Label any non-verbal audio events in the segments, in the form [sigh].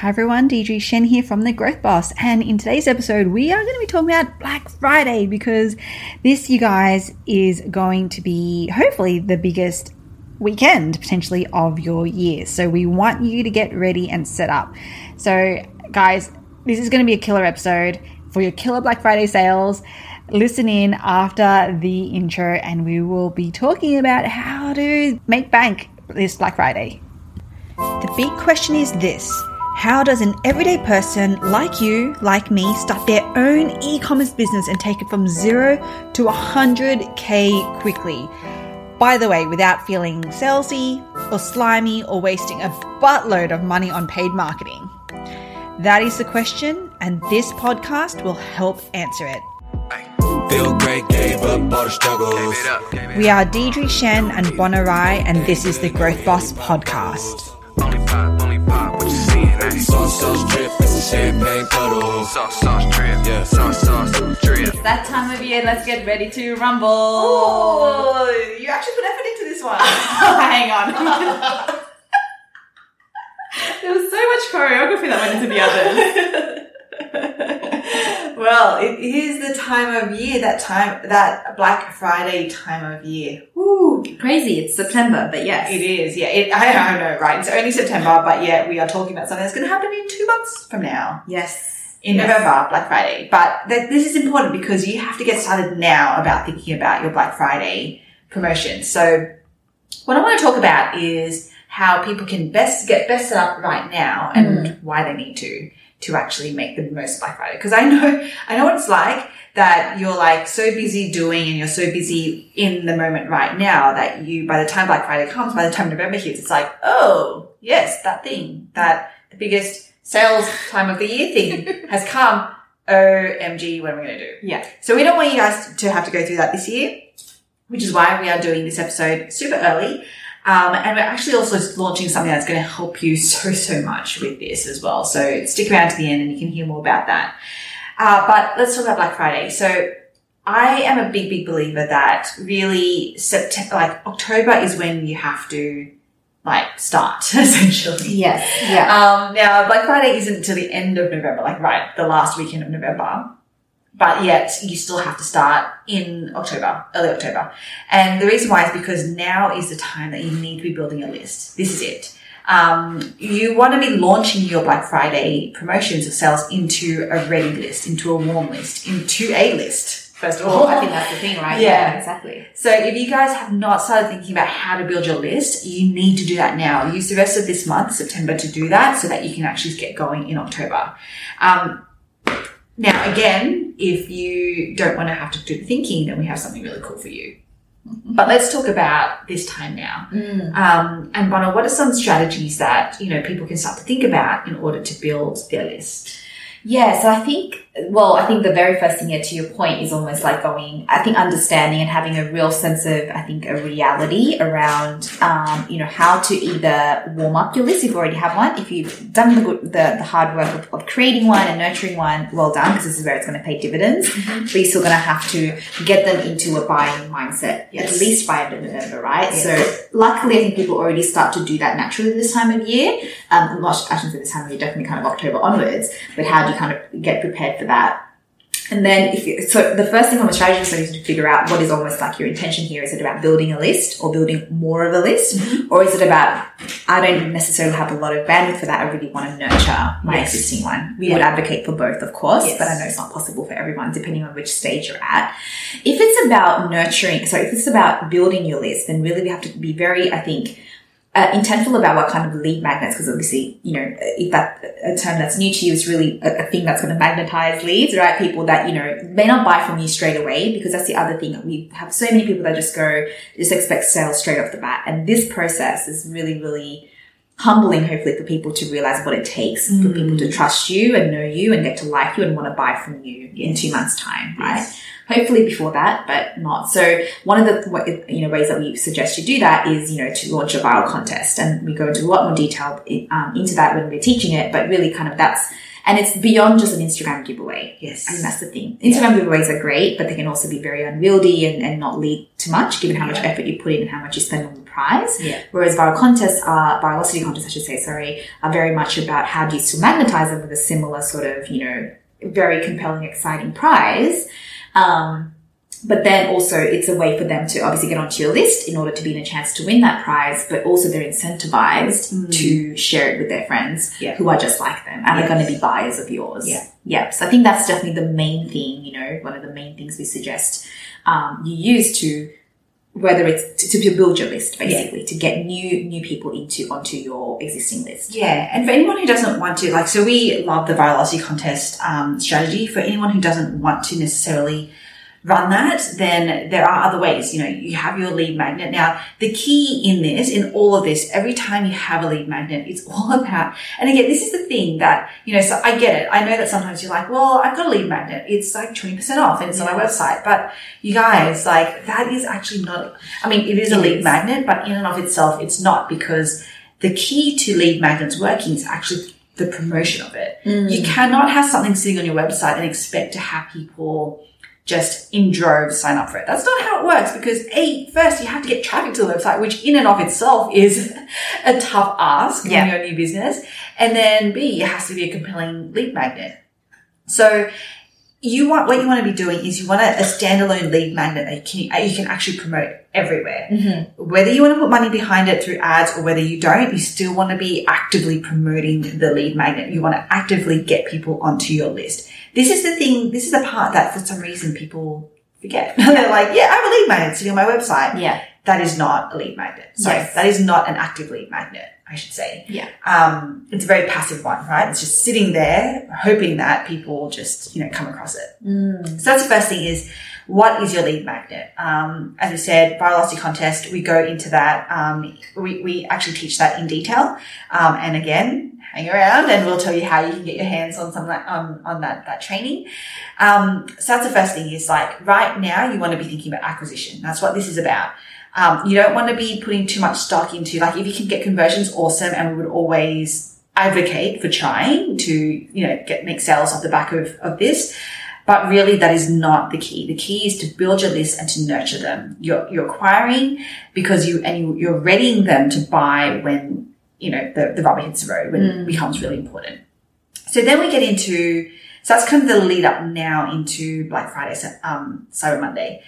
Hi everyone, Deirdre Tshien here from The Growth Boss, and in today's episode, we are going to be talking about Black Friday because this, you guys, is going to be hopefully the biggest weekend potentially of your year. So we want you to get ready and set up. So, guys, this is going to be a killer episode for your killer Black Friday sales. Listen in after the intro, and we will be talking about how to make bank this Black Friday. The big question is this How does an everyday person like you, like me, start their own e commerce business and take it from zero to 100k quickly? By the way, without feeling salesy or slimy or wasting a buttload of money on paid marketing? That is the question, and this podcast will help answer it. Feel great, gave up all the struggles. We are Deirdre Tshien and Bono Rai, and this is the Growth Boss Podcast. Sauce, sauce, drip, it's a champagne puddle. Sauce, sauce, drip. Yeah. Sauce, sauce, drip. That time of year, let's get ready to rumble. Oh, you actually put effort into this one. [laughs] hang on. [laughs] there was so much choreography that went into the others. [laughs] well, it is the time of year, that time, that Black Friday time of year. Woo. Crazy, it's September, but yes. It is, yeah. It, [laughs] I, I know, right? It's only September, but yet we are talking about something that's going to happen in two months from now. Yes. In Yes. November, Black Friday. But th- this is important because you have to get started now about thinking about your Black Friday promotions. So what I want to talk about is how people can best get best set up right now and mm. why they need to to actually make the most Black Friday. Because I know I know what it's like that you're like so busy doing and you're so busy in the moment right now that you by the time Black Friday comes, by the time November hits, it's like, oh yes, that thing, that the biggest sales time of the year thing [laughs] has come. OMG, what am I going to do? Yeah. So we don't want you guys to have to go through that this year, which is why we are doing this episode super early. Um, and we're actually also launching something that's going to help you [laughs] so, so much with this as well. So stick around to the end and you can hear more about that. Uh, but let's talk about Black Friday. So I am a big, big believer that really September, like October is when you have to like start [laughs] essentially. Yes. Yeah. Um, now, Black Friday isn't until the end of November, like right, the last weekend of November. But yet, you still have to start in October, early October. And the reason why is because now is the time that you need to be building your list. This is it. Um, you want to be launching your Black Friday promotions or sales into a ready list, into a warm list, into a list, first of all. I think that's the thing, right? Yeah. exactly. So if you guys have not started thinking about how to build your list, you need to do that now. Use the rest of this month, September, to do that so that you can actually get going in October. Um, now, again, if you don't want to have to do the thinking, then we have something really cool for you. But let's talk about this time now. Um, and Bono, what are some strategies that, you know, people can start to think about in order to build their list? Yeah, so I think, well, I think the very first thing, yeah, to your point, is almost like going, I think understanding and having a real sense of, I think, a reality around, um, you know, how to either warm up your list if you already have one. If you've done the, good- the, the hard work of, of creating one and nurturing one, well done, because this is where it's going to pay dividends. But you're still going to have to get them into a buying mindset, Yes. at least by end of November, right? Yes. So luckily, I think people already start to do that naturally this time of year. Um, not, I shouldn't say this time of year, definitely kind of October onwards, but how do you kind of get prepared for that? And then if you, so the first thing from a strategy is to figure out what is almost like your intention here. Is it about building a list or building more of a list? Mm-hmm. Or is it about, I don't necessarily have a lot of bandwidth for that. I really want to nurture my Yes. existing one. We Yeah. would advocate for both, of course, Yes. but I know it's not possible for everyone depending on which stage you're at. If it's about nurturing, so if it's about building your list, then really we have to be very, I think, uh, intentful about what kind of lead magnets, because obviously, you know, if that a term that's new to you is really a, a thing that's going to magnetize leads, right? People that, you know, may not buy from you straight away, because that's the other thing. We have so many people that just go, just expect sales straight off the bat. And this process is really, really humbling, hopefully, for people to realize what it takes for people to trust you and know you and get to like you and want to buy from you in two months' time, right? Hopefully before that, but not. So one of the you know ways that we suggest you do that is you know to launch a viral contest, and we go into a lot more detail um, into that when we're teaching it. But really, kind of that's And it's beyond just an Instagram giveaway. Yes. I think that's the thing. Instagram giveaways are great, but they can also be very unwieldy and, and not lead to much, given how much effort you put in and how much you spend on prize. Yeah. Whereas viral contests are, virality contests, I should say, sorry, are very much about how do you still magnetize them with a similar sort of, you know, very compelling, exciting prize. Um, but then also it's a way for them to obviously get onto your list in order to be in a chance to win that prize, but also they're incentivized to share it with their friends Yeah. who are just like them and Yes. are going to be buyers of yours. Yeah. Yeah. So I think that's definitely the main thing, you know, one of the main things we suggest um, you use to whether it's to, to build your list basically to get new new people into onto your existing list. Yeah, and for anyone who doesn't want to, like, so we love the virality contest um, strategy. For anyone who doesn't want to necessarily run that, then there are other ways. You know, you have your lead magnet. Now, the key in this, in all of this, every time you have a lead magnet, it's all [laughs] about, and again, this is the thing that, you know, so I get it. I know that sometimes you're like, well, I've got a lead magnet. It's like 20% off and it's on my website. But you guys, like, that is actually not, I mean, it is a lead magnet, but in and of itself, it's not because the key to lead magnets working is actually the promotion of it. You mm. cannot have something sitting on your website and expect to have people just in droves sign up for it. That's not how it works because A, first you have to get traffic to the website, which in and of itself is [laughs] a tough ask Yeah. when you're new business. And then B, it has to be a compelling lead magnet. So you want what you want to be doing is you want a, a standalone lead magnet that you can, you can actually promote everywhere. Mm-hmm. Whether you want to put money behind it through ads or whether you don't, you still want to be actively promoting the lead magnet. You want to actively get people onto your list. This is the thing, this is the part that for some reason people forget. [laughs] They're like, yeah, I have a lead magnet sitting on my website. Yeah. That is not a lead magnet. Sorry, Yes. that is not an active lead magnet, I should say. Yeah. Um, it's a very passive one, right? It's just sitting there hoping that people just, you know, come across it. So that's the first thing is what is your lead magnet? Um, as I said, virality contest, we go into that. Um, we, we actually teach that in detail. Um, and again, hang around and we'll tell you how you can get your hands on some that, on, on that, that training. Um, so that's the first thing is like right now you want to be thinking about acquisition. That's what this is about. Um, you don't want to be putting too much stock into like if you can get conversions, awesome. And we would always advocate for trying to, you know, get make sales off the back of, of this. But really that is not the key. The key is to build your list and to nurture them. You're, you're acquiring because you, and you, you're readying them to buy when, you know, the, the rubber hits the road, when it becomes really important. So then we get into, so that's kind of the lead up now into Black Friday, so, um, Cyber Monday.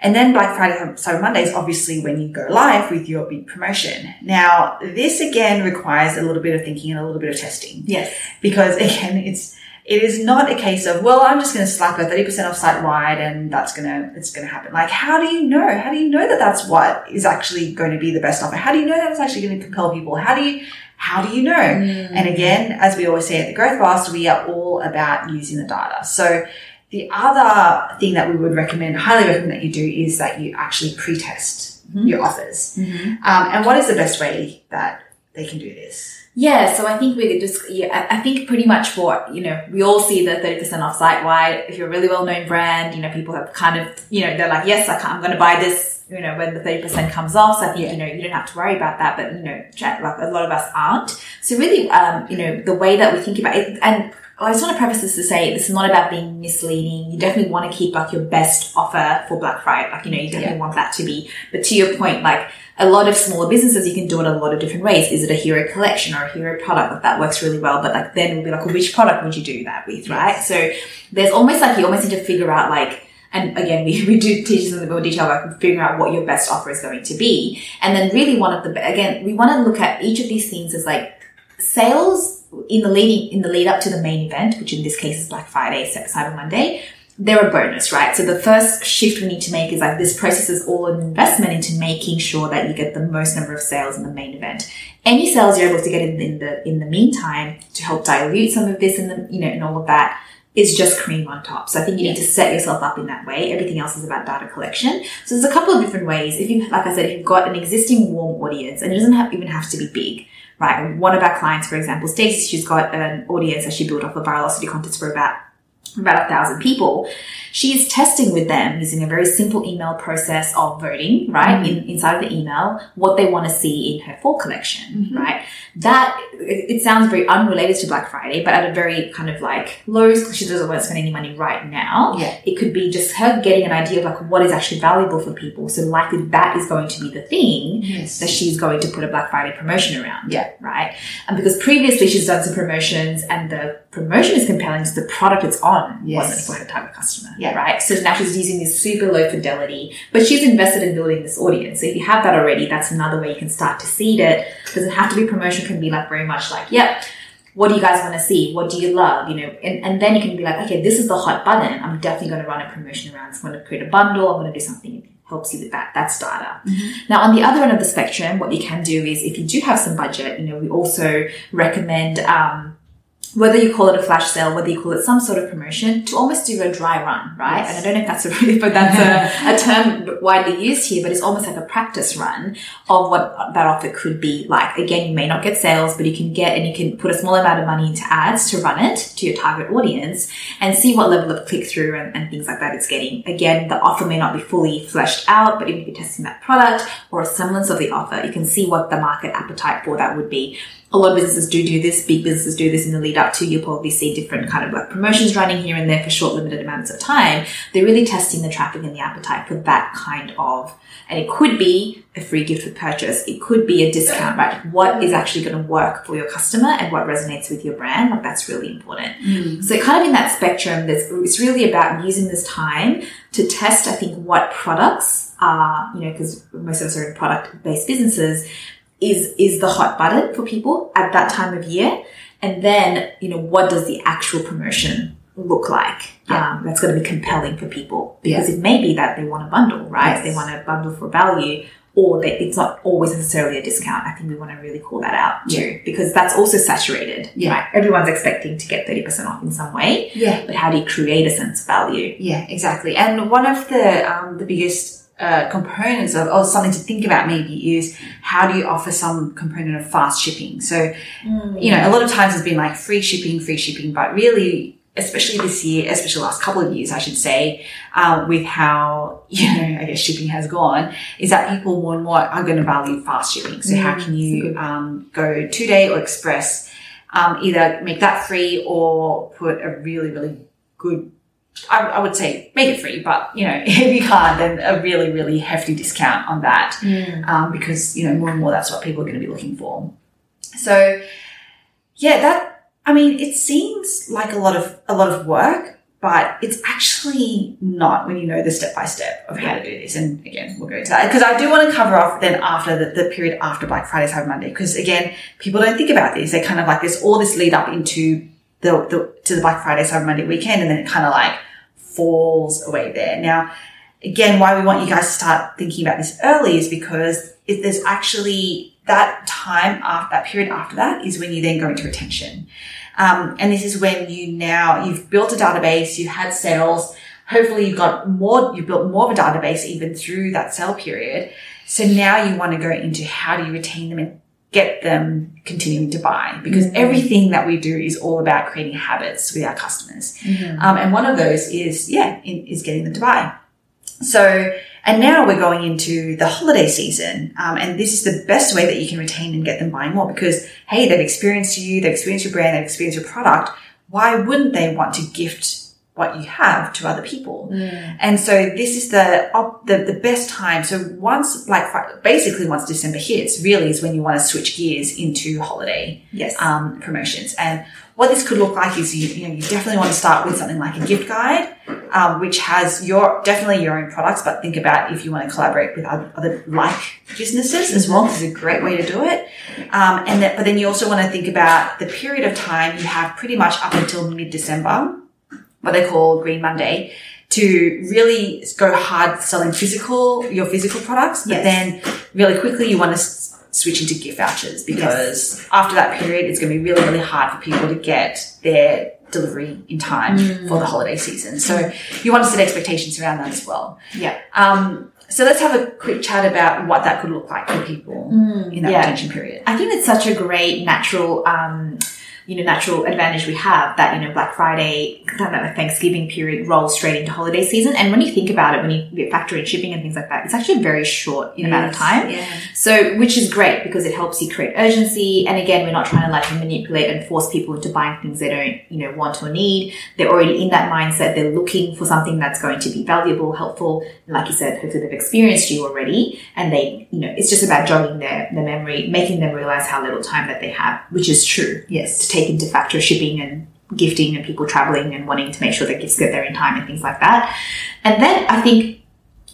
And then Black Friday, Cyber Monday is obviously when you go live with your big promotion. Now, this again requires a little bit of thinking and a little bit of testing Yes. because [laughs] again, it's it is not a case of well, I'm just going to slap a thirty percent off site wide and that's gonna it's going to happen. Like, how do you know? How do you know that that's what is actually going to be the best offer? How do you know that it's actually going to compel people? How do you how do you know? Mm. And again, as we always say at the Growth Boss, we are all about using the data. So the other thing that we would recommend, highly recommend that you do is that you actually pre-test mm-hmm. your offers. Mm-hmm. Um, and what is the best way that they can do this? Yeah, so I think we could just, yeah, I think pretty much for, you know, we all see the 30% off site wide. If you're a really well known brand, you know, people have kind of, you know, they're like, yes, I I'm going to buy this, you know, when the 30% comes off. So I think, you know, you don't have to worry about that, but, you know, like a lot of us aren't. So really, um, you know, the way that we think about it, and I just want to preface this to say this is not about being misleading. You definitely want to keep like your best offer for Black Friday. Like, you know, you definitely want that to be, but to your point, like, a lot of smaller businesses, you can do it a lot of different ways. Is it a hero collection or a hero product? Like that works really well. But like then we'll be like, well, which product would you do that with, right? So there's almost like you almost need to figure out like, and again, [laughs] we, we do teach this in more detail about figuring out what your best offer is going to be. And then really one of the, again, we want to look at each of these things as like sales in the leading, in the lead up to the main event, which in this case is Black Friday, Cyber Monday they're a bonus, right? So the first shift we need to make is like this process is all an investment into making sure that you get the most number of sales in the main event. Any sales you're able to get in, in the in the meantime to help dilute some of this and the you know and all of that is just cream on top. So I think you need to set yourself up in that way. Everything else is about data collection. So there's a couple of different ways. If you, like I said, if you've got an existing warm audience, and it doesn't have, even have to be big, right? One of our clients, for example, Stacey, she's got an audience that she built off a virality contest for about about a thousand people. She is testing with them using a very simple email process of voting, right? Mm-hmm. In, inside of the email, what they want to see in her fall collection, mm-hmm. right? that it, it sounds very unrelated to Black Friday, but at a very kind of like low, she doesn't want to spend any money right now. Yeah. It could be just her getting an idea of like what is actually valuable for people. So likely that is going to be the thing Yes. that she's going to put a Black Friday promotion around. Yeah. Right. And because previously she's done some promotions and the promotion is compelling, so the product it's on Yes. wasn't for her type of customer. Yeah. Right. So now she's using this super low fidelity, but she's invested in building this audience. So if you have that already, that's another way you can start to seed it. Doesn't have to be promotion, can be like very much like, yep, what do you guys want to see? What do you love? You know, and, and then you can be like, okay, this is the hot button. I'm definitely going to run a promotion around. I'm going to create a bundle. I'm going to do something that helps you with that. That's data. Now, on the other end of the spectrum, what you can do is if you do have some budget, you know, we also recommend, um, whether you call it a flash sale, whether you call it some sort of promotion, to almost do a dry run, right? Yes. And I don't know if that's a [laughs] but that's a, a [laughs] term widely used here, but it's almost like a practice run of what that offer could be like. Again, you may not get sales, but you can get and you can put a small amount of money into ads to run it to your target audience and see what level of click through and, and things like that it's getting. Again, the offer may not be fully fleshed out, but even if you're testing that product or a semblance of the offer, you can see what the market appetite for that would be a lot of businesses do do this. Big businesses do this in the lead up to. You'll probably see different kind of like promotions running here and there for short, limited amounts of time. They're really testing the traffic and the appetite for that kind of, and it could be a free gift with purchase. It could be a discount, right? What is actually going to work for your customer and what resonates with your brand? Like that's really important. Mm. So kind of in that spectrum, there's, it's really about using this time to test, I think, what products are, you know, because most of us are in product based businesses is is the hot button for people at that time of year. And then you know what does the actual promotion look like? Um, that's going to be compelling for people because it may be that they want a bundle right? Yes. they want a bundle for value or they, it's not always necessarily a discount. I think we want to really call that out too because that's also saturated Yeah. right? Everyone's expecting to get 30% off in some way. Yeah. but how do you create a sense of value? Yeah, exactly. And one of the um, the biggest uh, components of, or something to think about maybe is how do you offer some component of fast shipping? So, you know, a lot of times it's been like free shipping, free shipping, but really, especially this year, especially the last couple of years, I should say, um, with how, [laughs] you know, I guess shipping has gone, is that people more and more are going to value fast shipping. So how can you um, go two day or express, um, either make that free or put a really, really good I, I would say make it free, but you know, [laughs] if you can't, then a really, really hefty discount on that, um, because you know more and more that's what people are going to be looking for. So, yeah, that I mean, it seems like a lot of a lot of work, but it's actually not when you know the step by step of how to do this. And again, we'll go into that because I do want to cover off then after the, the period after Black Friday, Cyber Monday, because again, people don't think about this. They kind of like there's all this lead up into the, the to the Black Friday, Cyber Monday weekend, and then it kind of like falls away there. Now, again, why we want you guys to start thinking about this early is because if there's actually that time after that period after that is when you then go into retention. Um, and this is when you now, you've built a database, you've had sales, hopefully you've got more, you've built more of a database even through that sale period. So now you want to go into how do you retain them and get them continuing to buy because everything that we do is all about creating habits with our customers. Um, and one of those is, yeah, in, is getting them to buy. So, and now we're going into the holiday season. Um, and this is the best way that you can retain and get them buying more because, hey, they've experienced you, they've experienced your brand, they've experienced your product. Why wouldn't they want to gift what you have to other people? And so this is the, op- the, the best time. So once, like, basically once December hits, really is when you want to switch gears into holiday Yes. um, promotions. And what this could look like is you, you know, you definitely want to start with something like a gift guide, um, which has your, definitely your own products, but think about if you want to collaborate with other, other like businesses as well. This is a great way to do it. Um, and that, but then you also want to think about the period of time you have pretty much up until mid-December, what they call Green Monday, to really go hard selling physical, your physical products, but Yes. then really quickly you want to s- switch into gift vouchers because after that period, it's going to be really, really hard for people to get their delivery in time for the holiday season. So you want to set expectations around that as well. yeah. Um, so let's have a quick chat about what that could look like for people in that yeah. retention period. I think it's such a great natural um, you know, natural advantage we have that, you know, Black Friday, kind of Thanksgiving period rolls straight into holiday season. And when you think about it, when you factor in shipping and things like that, it's actually a very short amount of time. Yeah. So, which is great because it helps you create urgency. And again, we're not trying to like manipulate and force people into buying things they don't, you know, want or need. They're already in that mindset. They're looking for something that's going to be valuable, helpful. And like you said, hopefully they've experienced you already. And they, you know, it's just about jogging their, their memory, making them realize how little time that they have, which is true. Yes. To take into factor shipping and gifting and people traveling and wanting to make sure that gifts get there in time and things like that. And then I think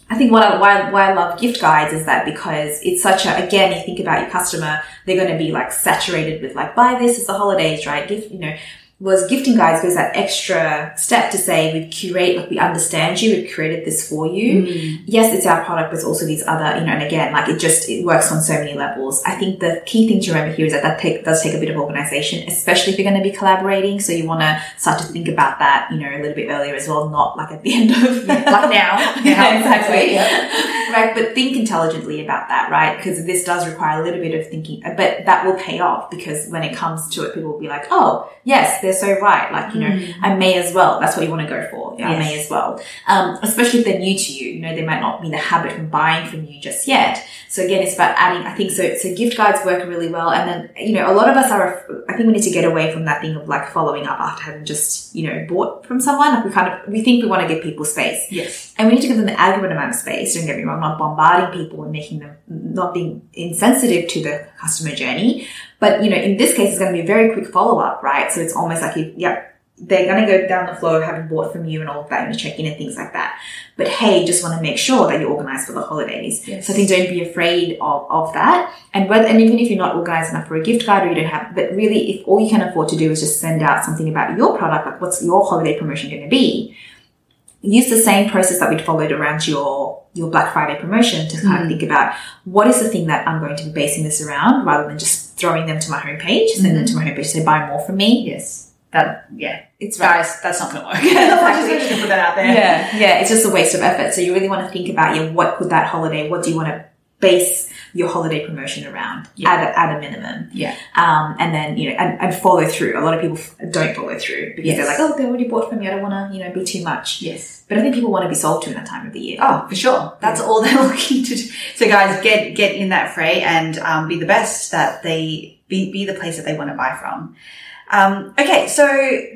I think what I, why, why I love gift guides is that because it's such a, again, you think about your customer, they're going to be like saturated with like, buy this, it's the holidays, right? Gift, you know, was gifting guides goes that extra step to say we curate, like we understand you, we've created this for you. Mm. Yes, it's our product, but it's also these other, you know, and again, like it just, it works on so many levels. I think the key thing to remember here is that that take, does take a bit of organization, especially if you're going to be collaborating. So you want to start to think about that, you know, a little bit earlier as well, not like at the end of, [laughs] like now. yeah, [laughs] exactly. Right. But think intelligently about that, right? Because this does require a little bit of thinking, but that will pay off because when it comes to it, people will be like, oh, yes, they're so right. Like, you know, I may as well. That's what you want to go for. Yeah, I may as well. Um, especially if they're new to you, you know, they might not be in the habit of buying from you just yet. So again, it's about adding, I think so, so gift guides work really well. And then, you know, a lot of us are, I think we need to get away from that thing of like following up after having just, you know, bought from someone. Like we kind of, we think we want to give people space. Yes. And we need to give them the adequate amount of space. Don't get me wrong, not bombarding people and making them not being insensitive to the customer journey. But, you know, in this case, it's going to be a very quick follow up, right? So it's almost like, you, yeah, they're going to go down the flow of having bought from you and all of that and check in and things like that. But hey, just want to make sure that you're organized for the holidays. Yes. So I think don't be afraid of, of that. And whether, and even if you're not organized enough for a gift card or you don't have, but really if all you can afford to do is just send out something about your product, like what's your holiday promotion going to be, use the same process that we'd followed around your your Black Friday promotion to kind of mm. think about what is the thing that I'm going to be basing this around rather than just throwing them to my homepage, send them to mm-hmm. my homepage, say buy more from me. Yes. That, yeah. It's right. Guys, that's not going to work. [laughs] I'm [laughs] just to [laughs] put that out there. Yeah, yeah, it's just a waste of effort. So you really want to think about yeah, what could that holiday, what do you want to base your holiday promotion around Yeah. at, a, at a minimum? Yeah. Um, and then, you know, and, and follow through. A lot of people f- don't follow through because Yes. they're like, oh, they already bought from me. I don't want to, you know, be too much. Yes. But I think people want to be sold to in that time of the year. Oh, for sure. That's all they're [laughs] looking to do. So guys, get, get in that fray and, um, be the best that they, be, be the place that they want to buy from. Um, okay. So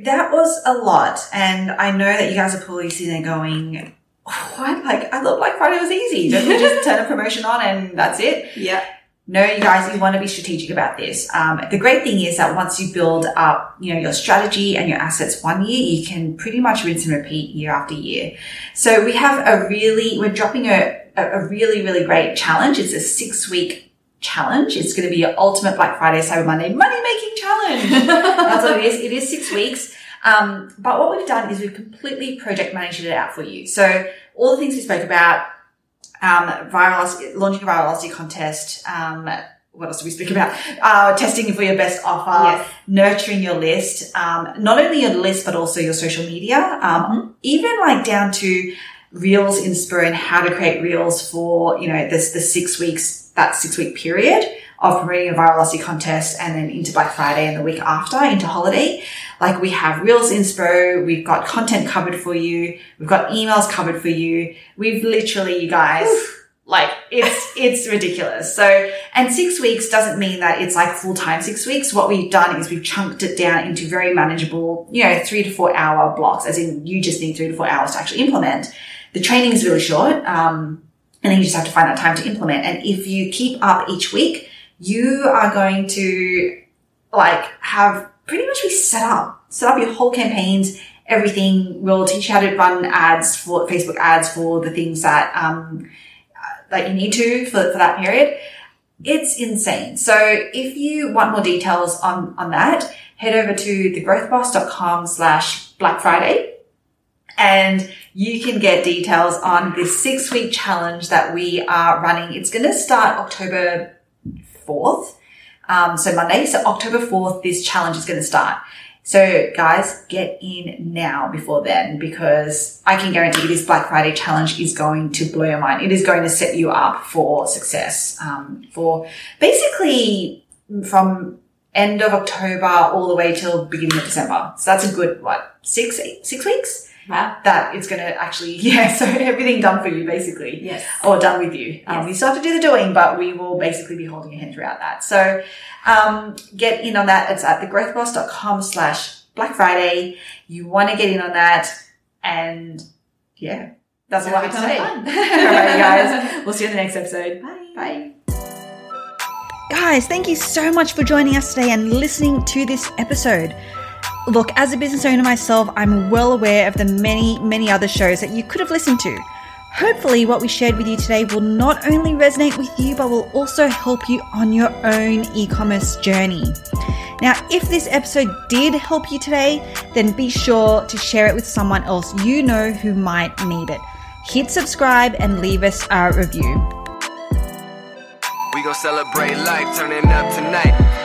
that was a lot. And I know that you guys are probably sitting there going, what? Like, I thought Black Friday was easy. Don't just turn a promotion on and that's it? Yeah. No, you guys, you want to be strategic about this. Um, the great thing is that once you build up, you know, your strategy and your assets one year, you can pretty much rinse and repeat year after year. So we have a really, we're dropping a, a a really, really great challenge. It's a six week challenge. It's going to be your ultimate Black Friday, Cyber Monday money making challenge. [laughs] That's what it is. It is six weeks. Um, but what we've done is we've completely project managed it out for you. So all the things we spoke about, um, virality, launching a virality contest, um, what else do we speak about? Uh, testing for your best offer, Yes. nurturing your list, um, not only your list, but also your social media, um, even like down to reels inspo and how to create reels for, you know, this, the six weeks, that six week period of promoting a virality contest and then into Black Friday and the week after into holiday. Like we have reels inspo, we've got content covered for you, we've got emails covered for you. We've literally, you guys, like it's [laughs] it's ridiculous. So and six weeks doesn't mean that it's like full time six weeks. What we've done is we've chunked it down into very manageable, you know, three to four hour blocks, as in you just need three to four hours to actually implement. The training is really short. Um, and then you just have to find that time to implement. And if you keep up each week, you are going to like have pretty much be set up, set up your whole campaigns, everything. We'll teach you how to run ads for Facebook ads for the things that, um, uh, that you need to for, for that period. It's insane. So if you want more details on, on that, head over to thegrowthboss.com slash Black Friday and you can get details on this six week challenge that we are running. It's going to start October 4th. Um, so Monday. So October 4th, this challenge is going to start. So guys, get in now before then because I can guarantee this Black Friday challenge is going to blow your mind. It is going to set you up for success. Um, for basically from end of October all the way till beginning of December. So that's a good, what, six, eight, six weeks? Wow. That it's going to actually, [laughs] yeah, so everything done for you basically. Yes. Or done with you. Um, you still have to do the doing, but we will basically be holding your hand throughout that. So, um, get in on that. It's at thegrowthboss.com slash Black Friday. You want to get in on that. And yeah, that's all I have to say. Have a ton of [laughs] all right, guys. [laughs] We'll see you in the next episode. Bye. Bye. Guys, thank you so much for joining us today and listening to this episode. Look, as a business owner myself, I'm well aware of the many, many other shows that you could have listened to. Hopefully, what we shared with you today will not only resonate with you, but will also help you on your own e commerce journey. Now, if this episode did help you today, then be sure to share it with someone else you know who might need it. Hit subscribe and leave us a review. We gon' celebrate life, turning up tonight.